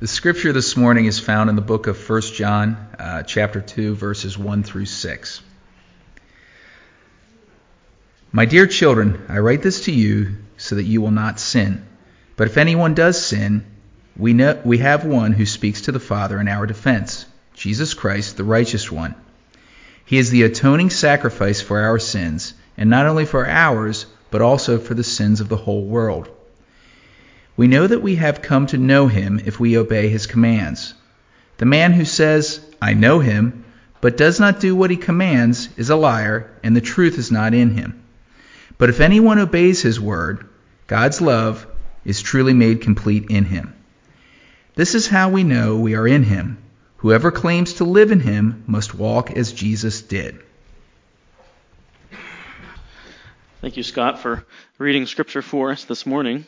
The scripture this morning is found in the book of 1 John, uh, chapter 2, verses 1 through 6. My dear children, I write this to you so that you will not sin. But if anyone does sin, we, know, we have one who speaks to the Father in our defense, Jesus Christ, the righteous one. He is the atoning sacrifice for our sins, and not only for ours, but also for the sins of the whole world. We know that we have come to know him if we obey his commands. The man who says, I know him, but does not do what he commands is a liar, and the truth is not in him. But if anyone obeys his word, God's love is truly made complete in him. This is how we know we are in him. Whoever claims to live in him must walk as Jesus did. Thank you, Scott, for reading scripture for us this morning.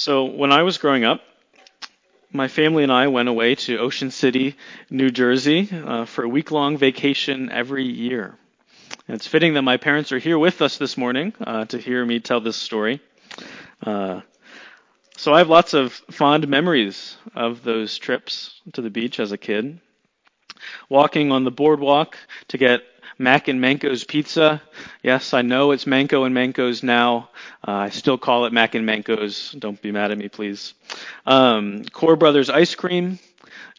So, when I was growing up, my family and I went away to Ocean City, New Jersey, uh, for a week long vacation every year. And it's fitting that my parents are here with us this morning uh, to hear me tell this story. Uh, so, I have lots of fond memories of those trips to the beach as a kid. Walking on the boardwalk to get Mack and Manco's Pizza. Yes, I know it's Manco and Manco's now. Uh, I still call it Mack and Manco's. Don't be mad at me, please. Um, Kohr Brothers Ice Cream.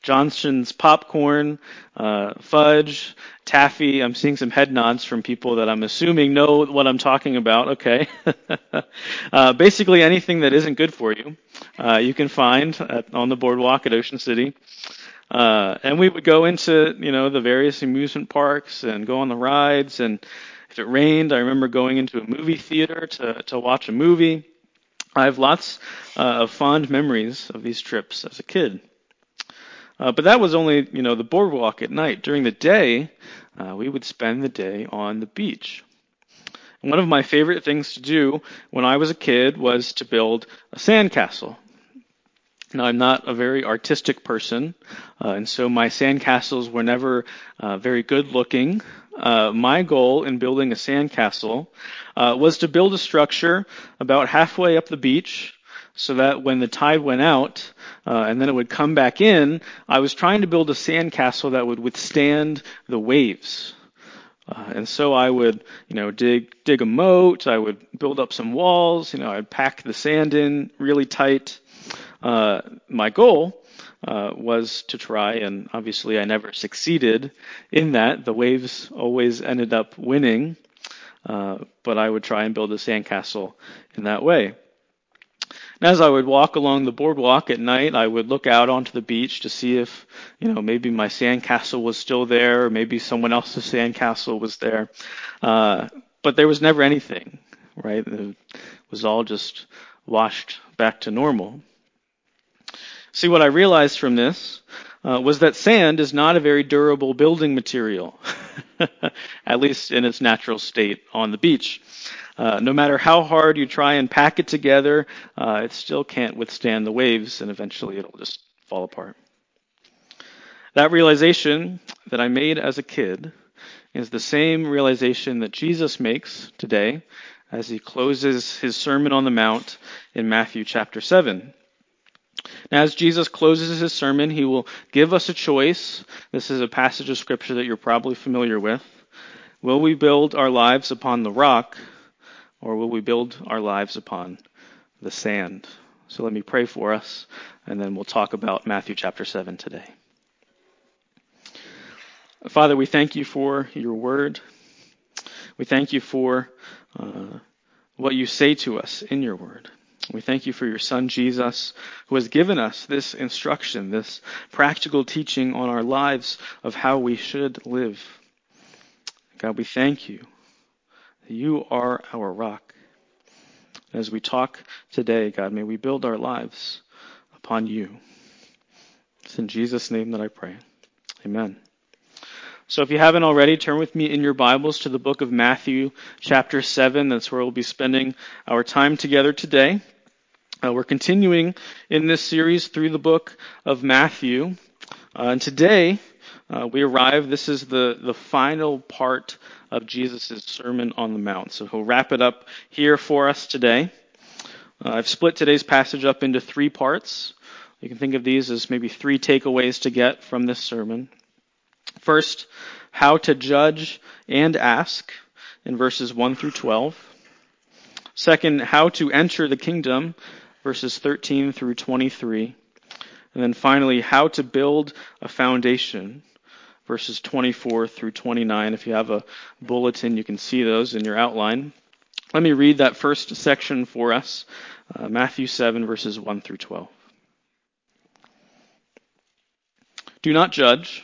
Johnson's popcorn, uh, fudge, taffy. I'm seeing some head nods from people that I'm assuming know what I'm talking about. Okay. uh, basically, anything that isn't good for you, uh, you can find at, on the boardwalk at Ocean City. Uh, and we would go into, you know, the various amusement parks and go on the rides. And if it rained, I remember going into a movie theater to, to watch a movie. I have lots uh, of fond memories of these trips as a kid. Uh, but that was only, you know, the boardwalk at night. During the day, uh, we would spend the day on the beach. One of my favorite things to do when I was a kid was to build a sandcastle. Now, I'm not a very artistic person, uh, and so my sandcastles were never uh, very good looking. Uh, my goal in building a sandcastle uh, was to build a structure about halfway up the beach so that when the tide went out uh, and then it would come back in, I was trying to build a sandcastle that would withstand the waves. Uh, and so I would, you know, dig dig a moat. I would build up some walls. You know, I'd pack the sand in really tight. Uh, my goal uh, was to try, and obviously I never succeeded in that. The waves always ended up winning, uh, but I would try and build a sandcastle in that way. And as I would walk along the boardwalk at night, I would look out onto the beach to see if, you know, maybe my sandcastle was still there, or maybe someone else's sandcastle was there. Uh, but there was never anything, right? It was all just washed back to normal. See, what I realized from this uh, was that sand is not a very durable building material, at least in its natural state on the beach. Uh, no matter how hard you try and pack it together, uh, it still can't withstand the waves, and eventually it'll just fall apart. That realization that I made as a kid is the same realization that Jesus makes today as he closes his Sermon on the Mount in Matthew chapter 7. As Jesus closes his sermon, he will give us a choice. This is a passage of scripture that you're probably familiar with. Will we build our lives upon the rock, or will we build our lives upon the sand? So let me pray for us, and then we'll talk about Matthew chapter 7 today. Father, we thank you for your word. We thank you for uh, what you say to us in your word. We thank you for your Son, Jesus, who has given us this instruction, this practical teaching on our lives of how we should live. God, we thank you. You are our rock. As we talk today, God, may we build our lives upon you. It's in Jesus' name that I pray. Amen. So if you haven't already, turn with me in your Bibles to the book of Matthew, chapter 7. That's where we'll be spending our time together today. Uh, we're continuing in this series through the book of Matthew. Uh, and today, uh, we arrive, this is the, the final part of Jesus' Sermon on the Mount. So he'll wrap it up here for us today. Uh, I've split today's passage up into three parts. You can think of these as maybe three takeaways to get from this sermon. First, how to judge and ask in verses 1 through 12. Second, how to enter the kingdom, verses 13 through 23. And then finally, how to build a foundation, verses 24 through 29. If you have a bulletin, you can see those in your outline. Let me read that first section for us uh, Matthew 7, verses 1 through 12. Do not judge,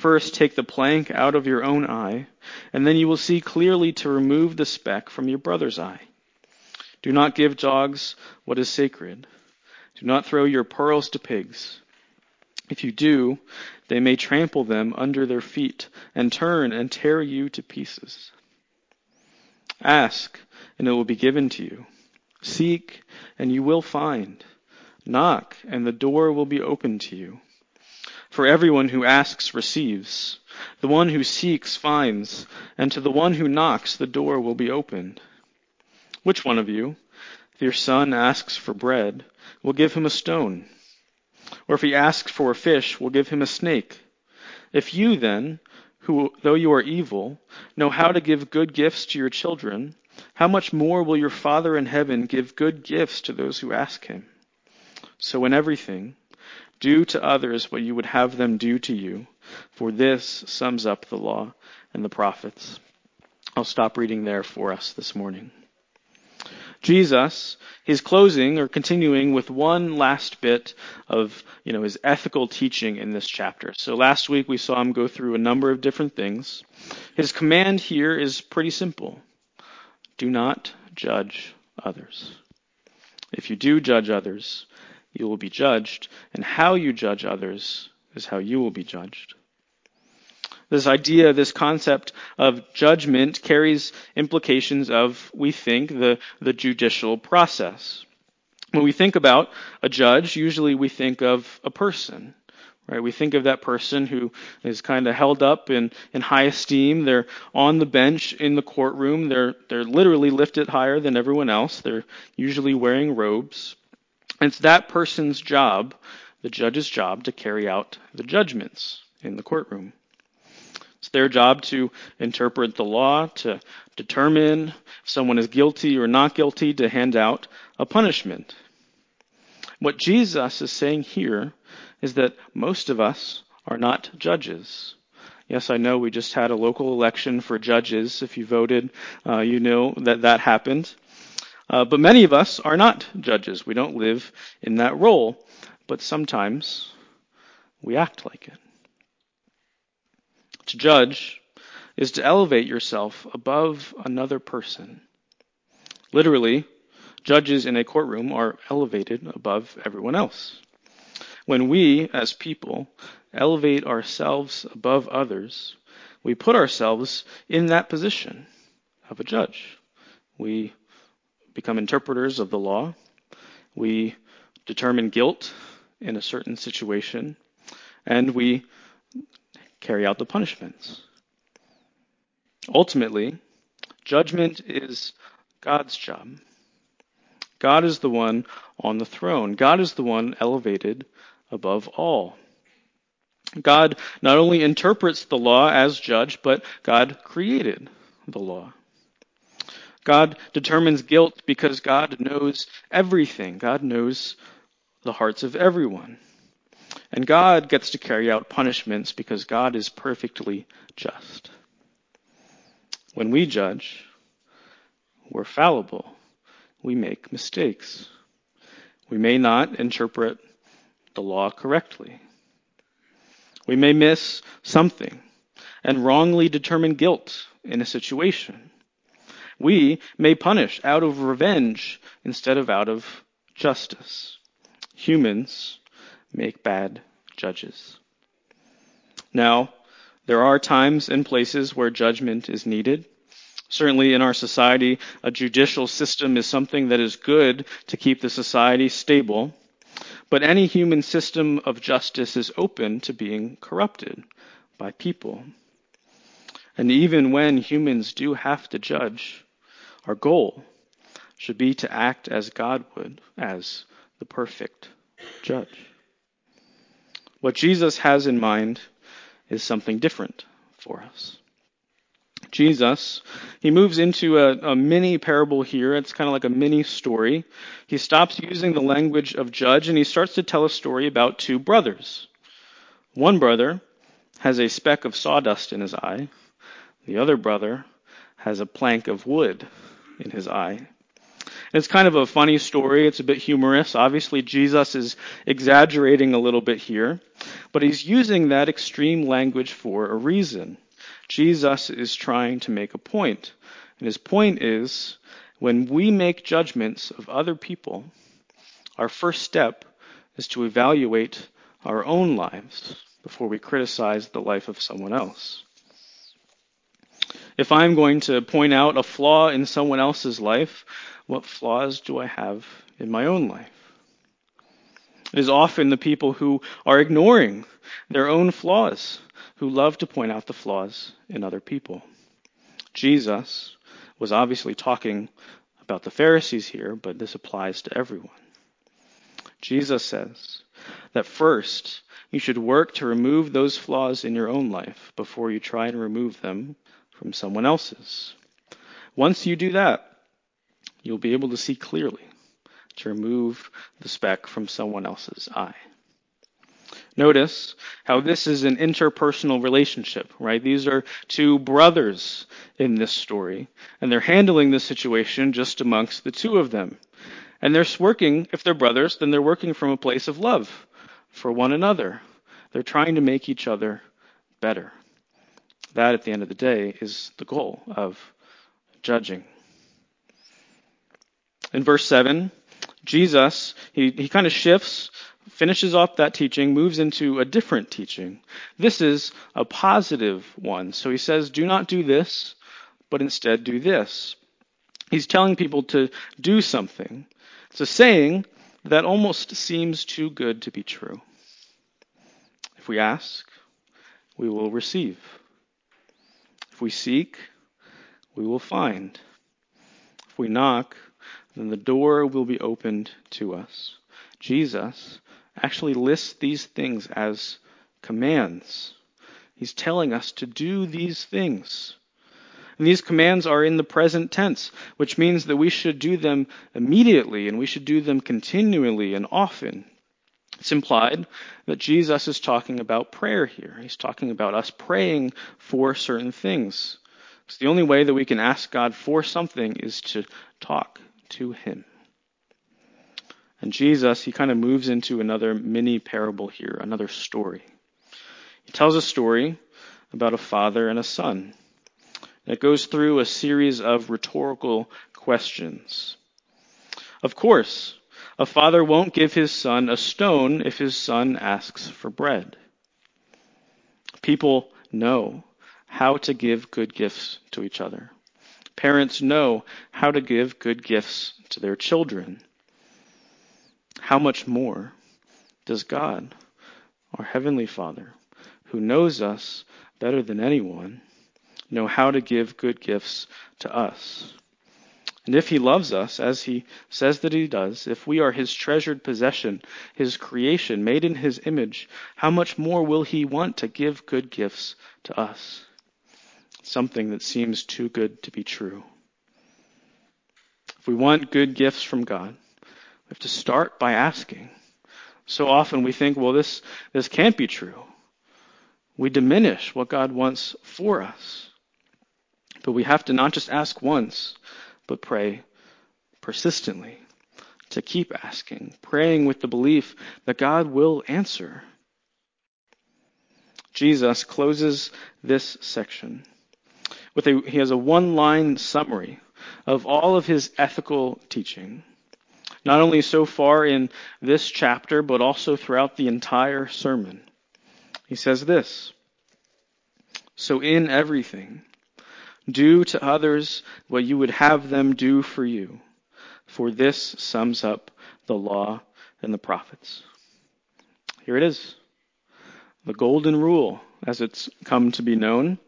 First take the plank out of your own eye, and then you will see clearly to remove the speck from your brother's eye. Do not give dogs what is sacred. Do not throw your pearls to pigs. If you do, they may trample them under their feet and turn and tear you to pieces. Ask, and it will be given to you. Seek, and you will find. Knock, and the door will be opened to you. For everyone who asks receives, the one who seeks finds, and to the one who knocks the door will be opened. Which one of you, if your son asks for bread, will give him a stone? Or if he asks for a fish, will give him a snake? If you then, who, though you are evil, know how to give good gifts to your children, how much more will your Father in heaven give good gifts to those who ask him? So in everything, do to others what you would have them do to you, for this sums up the law and the prophets. I'll stop reading there for us this morning. Jesus, he's closing or continuing with one last bit of, you know, his ethical teaching in this chapter. So last week we saw him go through a number of different things. His command here is pretty simple. Do not judge others. If you do judge others, you will be judged, and how you judge others is how you will be judged. This idea, this concept of judgment carries implications of, we think, the, the judicial process. When we think about a judge, usually we think of a person. Right? We think of that person who is kind of held up in, in high esteem. They're on the bench in the courtroom. They're, they're literally lifted higher than everyone else. They're usually wearing robes. It's that person's job, the judge's job, to carry out the judgments in the courtroom. It's their job to interpret the law, to determine if someone is guilty or not guilty, to hand out a punishment. What Jesus is saying here is that most of us are not judges. Yes, I know we just had a local election for judges. If you voted, uh, you know that that happened. Uh, but many of us are not judges. We don't live in that role. But sometimes we act like it. To judge is to elevate yourself above another person. Literally, judges in a courtroom are elevated above everyone else. When we, as people, elevate ourselves above others, we put ourselves in that position of a judge. We become interpreters of the law. We determine guilt in a certain situation, and we carry out the punishments. Ultimately, judgment is God's job. God is the one on the throne. God is the one elevated above all. God not only interprets the law as judge, but God created the law. God determines guilt because God knows everything. God knows the hearts of everyone. And God gets to carry out punishments because God is perfectly just. When we judge, we're fallible. We make mistakes. We may not interpret the law correctly. We may miss something and wrongly determine guilt in a situation we may punish out of revenge instead of out of justice. Humans make bad judges. Now, there are times and places where judgment is needed. Certainly in our society, a judicial system is something that is good to keep the society stable. But any human system of justice is open to being corrupted by people. And even when humans do have to judge, our goal should be to act as God would, as the perfect judge. What Jesus has in mind is something different for us. Jesus, he moves into a, a, mini parable here. It's kind of like a mini story. He stops using the language of judge and he starts to tell a story about two brothers. One brother has a speck of sawdust in his eye. The other brother has a plank of wood in his eye. It's kind of a funny story. It's a bit humorous. Obviously, Jesus is exaggerating a little bit here, but he's using that extreme language for a reason. Jesus is trying to make a point. And his point is when we make judgments of other people, our first step is to evaluate our own lives before we criticize the life of someone else. If I'm going to point out a flaw in someone else's life, what flaws do I have in my own life? It is often the people who are ignoring their own flaws who love to point out the flaws in other people. Jesus was obviously talking about the Pharisees here, but this applies to everyone. Jesus says that first, you should work to remove those flaws in your own life before you try to remove them from someone else's. Once you do that, you'll be able to see clearly to remove the speck from someone else's eye. Notice how this is an interpersonal relationship, right? These are two brothers in this story, and they're handling this situation just amongst the two of them. And they're working, if they're brothers, then they're working from a place of love for one another. They're trying to make each other better. That, at the end of the day, is the goal of judging. In verse 7, Jesus, he, he kind of shifts finishes off that teaching, moves into a different teaching. This is a positive one. So he says, do not do this, but instead do this. He's telling people to do something. It's a saying that almost seems too good to be true. If we ask, we will receive. If we seek, we will find. If we knock, then the door will be opened to us. Jesus actually lists these things as commands. He's telling us to do these things. And these commands are in the present tense, which means that we should do them immediately and we should do them continually and often. It's implied that Jesus is talking about prayer here. He's talking about us praying for certain things. Because the only way that we can ask God for something is to talk to Him. And Jesus, he kind of moves into another mini parable here, another story. He tells a story about a father and a son. It goes through a series of rhetorical questions. Of course, a father won't give his son a stone if his son asks for bread. People know how to give good gifts to each other. Parents know how to give good gifts to their children how much more does God, our Heavenly Father, who knows us better than anyone, know how to give good gifts to us? And if He loves us, as He says that He does, if we are His treasured possession, His creation, made in His image, how much more will He want to give good gifts to us? Something that seems too good to be true. If we want good gifts from God, we have to start by asking. So often we think, well, this, this can't be true. We diminish what God wants for us. But we have to not just ask once, but pray persistently. To keep asking, praying with the belief that God will answer. Jesus closes this section with a, he has a one line summary of all of his ethical teaching. not only so far in this chapter, but also throughout the entire sermon. He says this So, in everything, do to others what you would have them do for you, for this sums up the law and the prophets. Here it is the golden rule, as it's come to be known.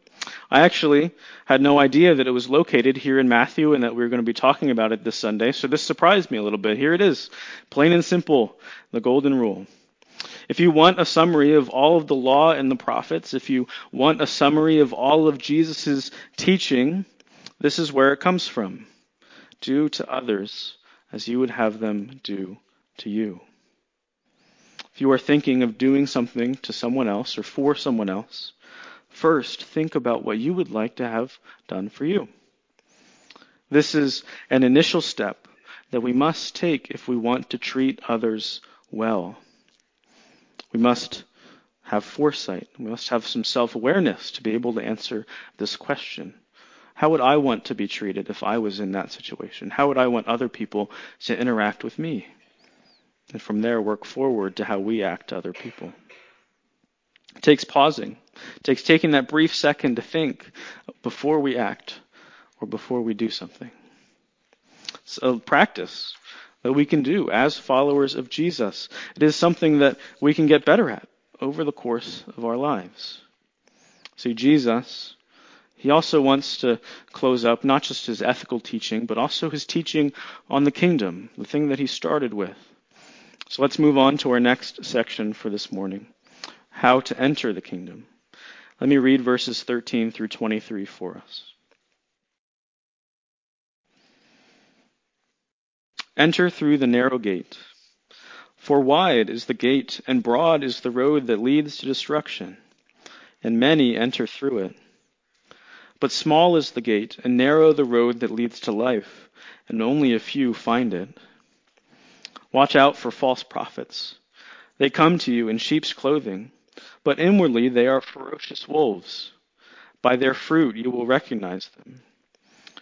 I actually had no idea that it was located here in Matthew and that we were going to be talking about it this Sunday, so this surprised me a little bit. Here it is, plain and simple, the golden rule. If you want a summary of all of the law and the prophets, if you want a summary of all of Jesus' teaching, this is where it comes from. Do to others as you would have them do to you. If you are thinking of doing something to someone else or for someone else, first think about what you would like to have done for you. This is an initial step that we must take if we want to treat others well. We must have foresight. We must have some self awareness to be able to answer this question. How would I want to be treated if I was in that situation? How would I want other people to interact with me? and from there work forward to how we act to other people. It takes pausing. It takes taking that brief second to think before we act or before we do something. So, practice that we can do as followers of Jesus. It is something that we can get better at over the course of our lives. See, Jesus, he also wants to close up not just his ethical teaching, but also his teaching on the kingdom, the thing that he started with. So let's move on to our next section for this morning how to enter the kingdom. Let me read verses 13 through 23 for us. Enter through the narrow gate. For wide is the gate, and broad is the road that leads to destruction, and many enter through it. But small is the gate, and narrow the road that leads to life, and only a few find it. Watch out for false prophets. They come to you in sheep's clothing, but inwardly they are ferocious wolves. By their fruit you will recognize them.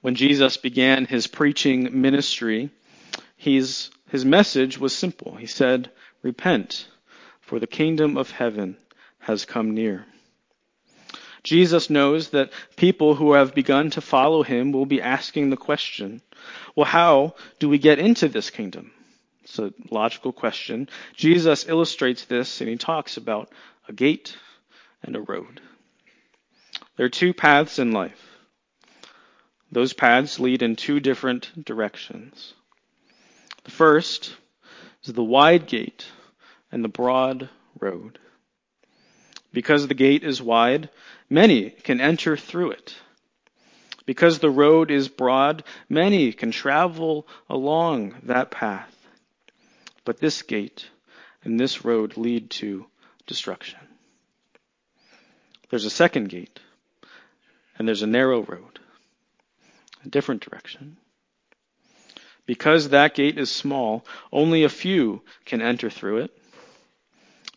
When Jesus began his preaching ministry, his, his message was simple. He said, Repent, for the kingdom of heaven has come near. Jesus knows that people who have begun to follow him will be asking the question, well, how do we get into this kingdom? It's a logical question. Jesus illustrates this and he talks about a gate and a road. There are two paths in life. Those paths lead in two different directions. The first is the wide gate and the broad road. Because the gate is wide, many can enter through it. Because the road is broad, many can travel along that path. But this gate and this road lead to destruction. There's a second gate, and there's a narrow road, a different direction. Because that gate is small, only a few can enter through it.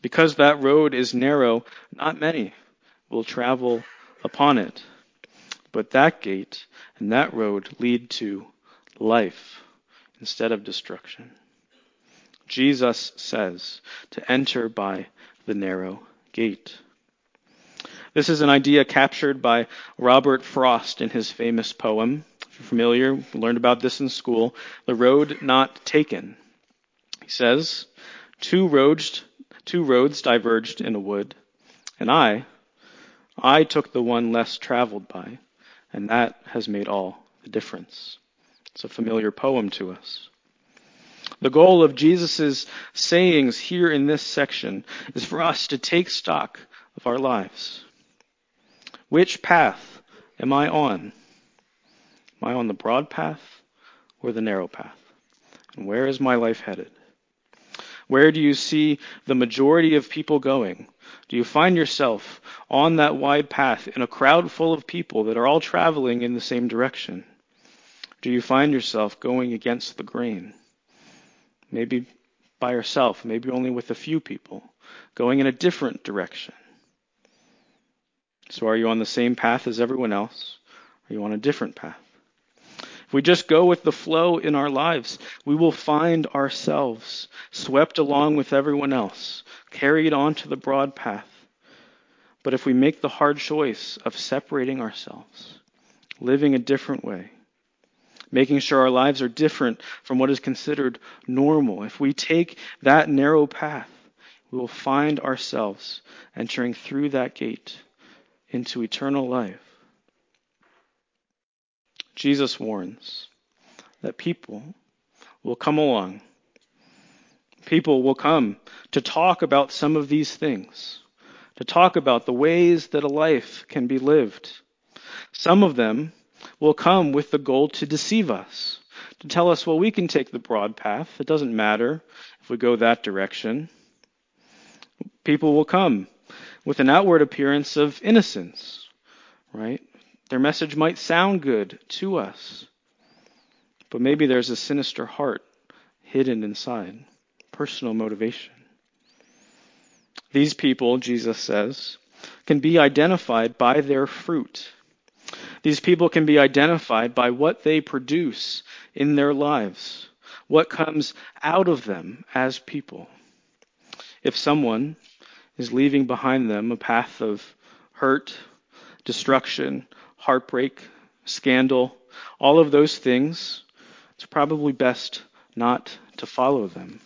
Because that road is narrow, not many will travel upon it. But that gate and that road lead to life instead of destruction. Jesus says to enter by the narrow gate. This is an idea captured by Robert Frost in his famous poem. Familiar, learned about this in school. The Road Not Taken. He says, Two roads, two roads diverged in a wood, and I, I took the one less traveled by, and that has made all the difference. It's a familiar poem to us. The goal of Jesus' sayings here in this section is for us to take stock of our lives. Which path am I on? Am I on the broad path or the narrow path? And where is my life headed? Where do you see the majority of people going? Do you find yourself on that wide path in a crowd full of people that are all traveling in the same direction? Do you find yourself going against the grain? Maybe by yourself, maybe only with a few people, going in a different direction. So are you on the same path as everyone else? Are you on a different path? If we just go with the flow in our lives, we will find ourselves swept along with everyone else, carried onto the broad path. But if we make the hard choice of separating ourselves, living a different way, making sure our lives are different from what is considered normal, if we take that narrow path, we will find ourselves entering through that gate into eternal life. Jesus warns that people will come along. People will come to talk about some of these things, to talk about the ways that a life can be lived. Some of them will come with the goal to deceive us, to tell us, well, we can take the broad path. It doesn't matter if we go that direction. People will come with an outward appearance of innocence, right? Their message might sound good to us, but maybe there's a sinister heart hidden inside, personal motivation. These people, Jesus says, can be identified by their fruit. These people can be identified by what they produce in their lives, what comes out of them as people. If someone is leaving behind them a path of hurt, destruction, heartbreak, scandal, all of those things, it's probably best not to follow them.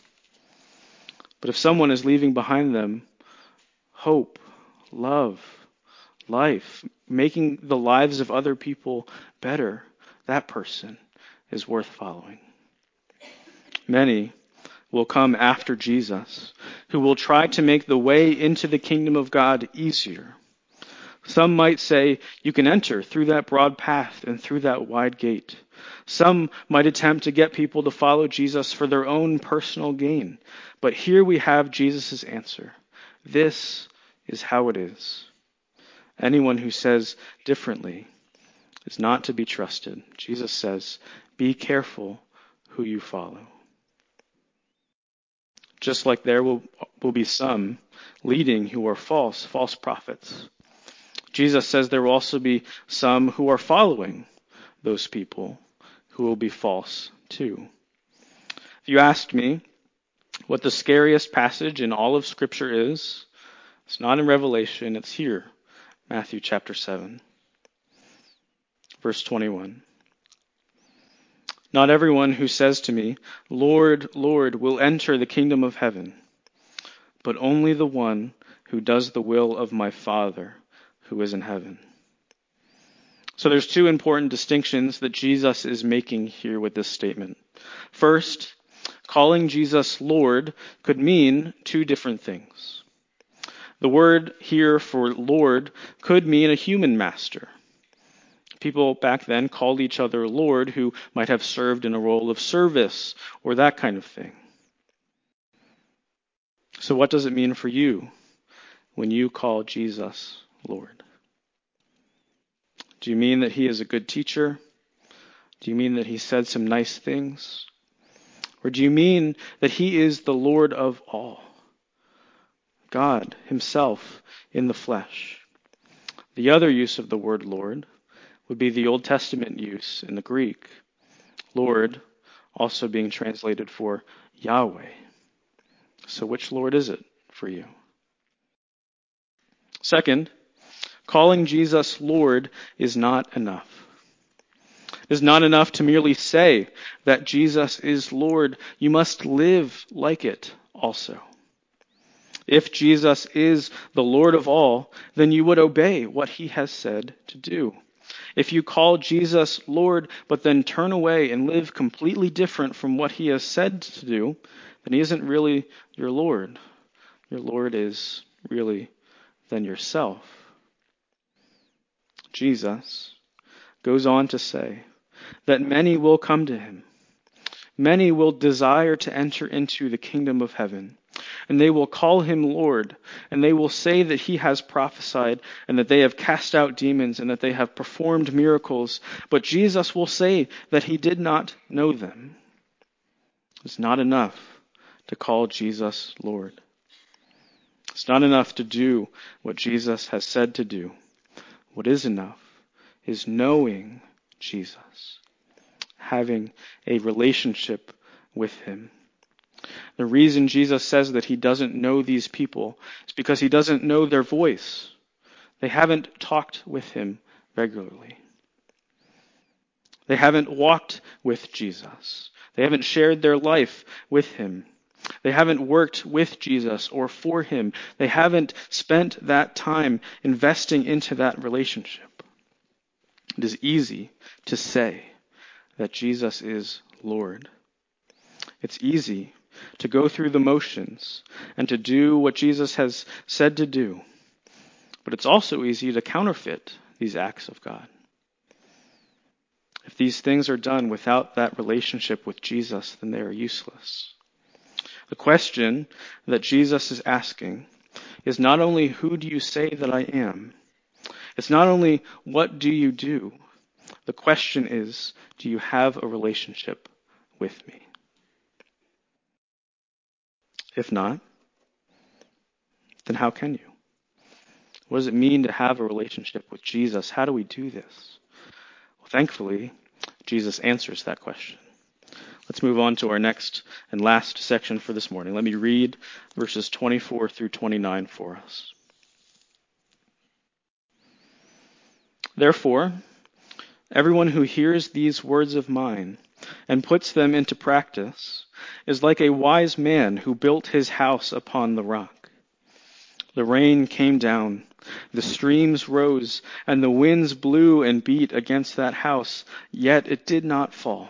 But if someone is leaving behind them hope, love, life, making the lives of other people better, that person is worth following. Many will come after Jesus who will try to make the way into the kingdom of God easier some might say you can enter through that broad path and through that wide gate. Some might attempt to get people to follow Jesus for their own personal gain. But here we have Jesus' answer. This is how it is. Anyone who says differently is not to be trusted. Jesus says, be careful who you follow. Just like there will, will be some leading who are false, false prophets Jesus says there will also be some who are following those people who will be false too. If you asked me what the scariest passage in all of Scripture is, it's not in Revelation, it's here, Matthew chapter 7, verse 21. Not everyone who says to me, Lord, Lord, will enter the kingdom of heaven, but only the one who does the will of my Father who is in heaven. So there's two important distinctions that Jesus is making here with this statement. First, calling Jesus Lord could mean two different things. The word here for Lord could mean a human master. People back then called each other Lord who might have served in a role of service or that kind of thing. So, what does it mean for you when you call Jesus Lord? Do you mean that he is a good teacher? Do you mean that he said some nice things? Or do you mean that he is the Lord of all? God himself in the flesh. The other use of the word Lord would be the Old Testament use in the Greek. Lord also being translated for Yahweh. So which Lord is it for you? Second, calling Jesus Lord is not enough. It is not enough to merely say that Jesus is Lord. You must live like it also. If Jesus is the Lord of all, then you would obey what he has said to do. If you call Jesus Lord, but then turn away and live completely different from what he has said to do, then he isn't really your Lord. Your Lord is really then yourself. Jesus goes on to say that many will come to him. Many will desire to enter into the kingdom of heaven and they will call him Lord, and they will say that he has prophesied, and that they have cast out demons, and that they have performed miracles. But Jesus will say that he did not know them. It's not enough to call Jesus Lord. It's not enough to do what Jesus has said to do. What is enough is knowing Jesus, having a relationship with him. The reason Jesus says that he doesn't know these people is because he doesn't know their voice. They haven't talked with him regularly. They haven't walked with Jesus. They haven't shared their life with him. They haven't worked with Jesus or for him. They haven't spent that time investing into that relationship. It is easy to say that Jesus is Lord. It's easy to go through the motions and to do what Jesus has said to do. But it's also easy to counterfeit these acts of God. If these things are done without that relationship with Jesus, then they are useless. The question that Jesus is asking is not only who do you say that I am? It's not only what do you do? The question is, do you have a relationship with me? If not, then how can you? What does it mean to have a relationship with Jesus? How do we do this? Well, thankfully, Jesus answers that question. Let's move on to our next and last section for this morning. Let me read verses 24 through 29 for us. Therefore, everyone who hears these words of mine and puts them into practice is like a wise man who built his house upon the rock. The rain came down, the streams rose, and the winds blew and beat against that house, yet it did not fall,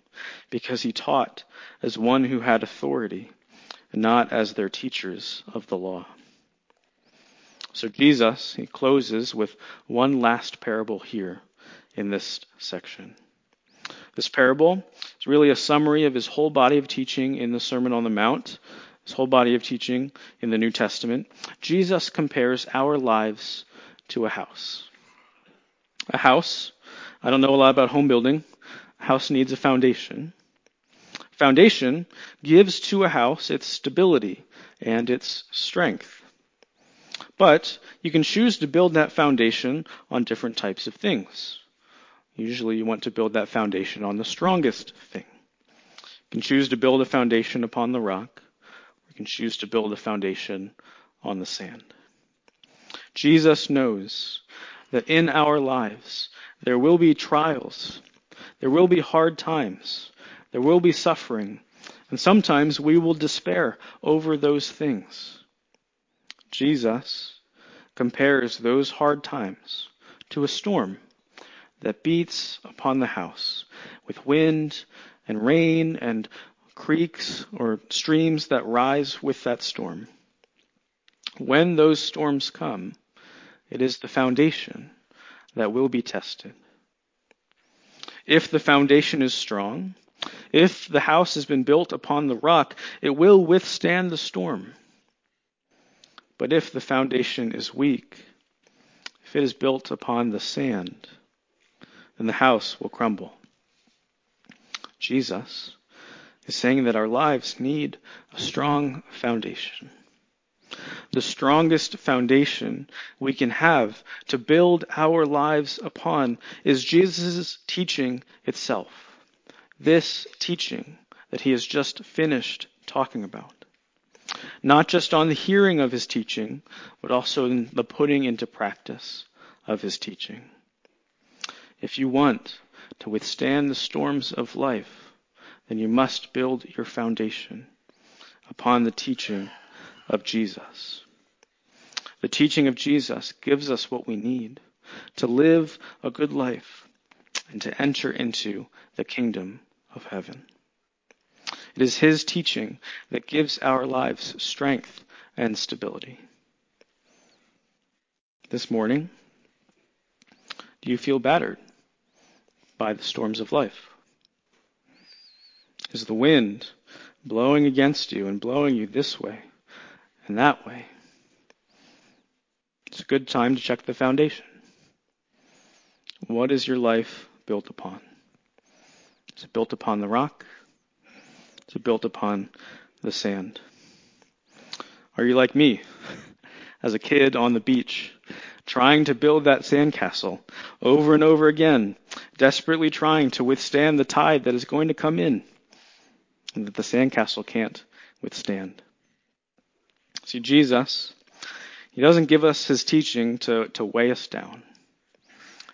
because he taught as one who had authority, and not as their teachers of the law. So Jesus, he closes with one last parable here in this section. This parable is really a summary of his whole body of teaching in the Sermon on the Mount, his whole body of teaching in the New Testament. Jesus compares our lives to a house. A house, I don't know a lot about home building. House needs a foundation. Foundation gives to a house its stability and its strength. But you can choose to build that foundation on different types of things. Usually you want to build that foundation on the strongest thing. You can choose to build a foundation upon the rock, or you can choose to build a foundation on the sand. Jesus knows that in our lives there will be trials, there will be hard times, there will be suffering, and sometimes we will despair over those things. Jesus compares those hard times to a storm that beats upon the house with wind and rain and creeks or streams that rise with that storm. When those storms come, it is the foundation that will be tested. If the foundation is strong, if the house has been built upon the rock, it will withstand the storm. But if the foundation is weak, if it is built upon the sand, then the house will crumble. Jesus is saying that our lives need a strong foundation. The strongest foundation we can have to build our lives upon is Jesus' teaching itself. This teaching that he has just finished talking about. Not just on the hearing of his teaching, but also in the putting into practice of his teaching. If you want to withstand the storms of life, then you must build your foundation upon the teaching of Jesus. The teaching of Jesus gives us what we need to live a good life and to enter into the kingdom of heaven. It is His teaching that gives our lives strength and stability. This morning, do you feel battered by the storms of life? Is the wind blowing against you and blowing you this way and that way? It's a good time to check the foundation. What is your life built upon? Is it built upon the rock? Is it built upon the sand? Are you like me, as a kid on the beach, trying to build that sandcastle over and over again, desperately trying to withstand the tide that is going to come in and that the sandcastle can't withstand? See, Jesus, He doesn't give us His teaching to, to weigh us down.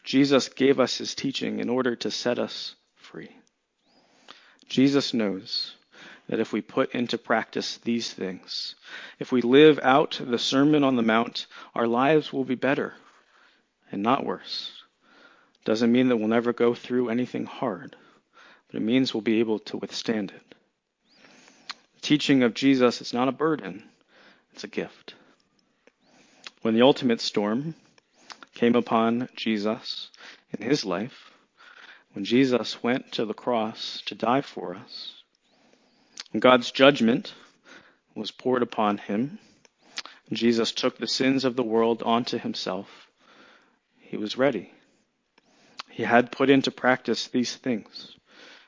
Jesus gave us His teaching in order to set us free. Jesus knows that if we put into practice these things, if we live out the Sermon on the Mount, our lives will be better and not worse. Doesn't mean that we'll never go through anything hard, but it means we'll be able to withstand it. The teaching of Jesus is not a burden, it's a gift. When the ultimate storm came upon Jesus in his life, when Jesus went to the cross to die for us, God's judgment was poured upon him. Jesus took the sins of the world onto himself. He was ready. He had put into practice these things.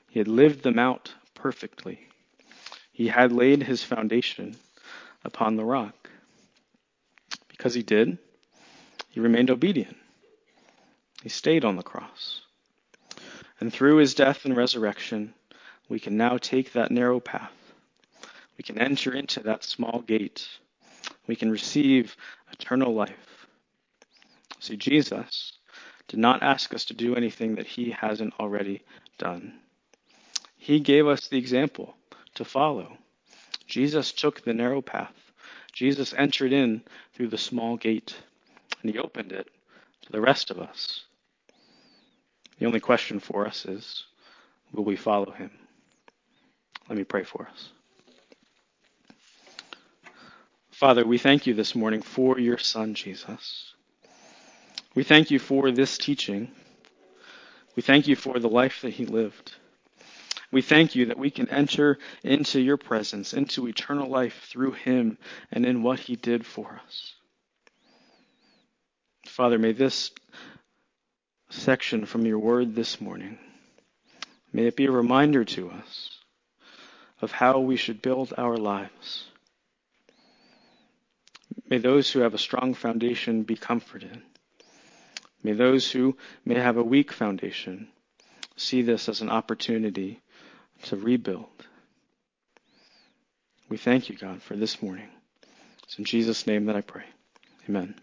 He had lived them out perfectly. He had laid his foundation upon the rock. Because he did, he remained obedient. He stayed on the cross. And through his death and resurrection, we can now take that narrow path. We can enter into that small gate. We can receive eternal life. See, Jesus did not ask us to do anything that he hasn't already done. He gave us the example to follow. Jesus took the narrow path. Jesus entered in through the small gate, and he opened it to the rest of us. The only question for us is will we follow him? Let me pray for us. Father, we thank you this morning for your Son, Jesus. We thank you for this teaching. We thank you for the life that he lived. We thank you that we can enter into your presence, into eternal life through him and in what he did for us. Father, may this section from your word this morning, may it be a reminder to us of how we should build our lives. May those who have a strong foundation be comforted. May those who may have a weak foundation see this as an opportunity to rebuild. We thank you, God, for this morning. It's in Jesus' name that I pray. Amen.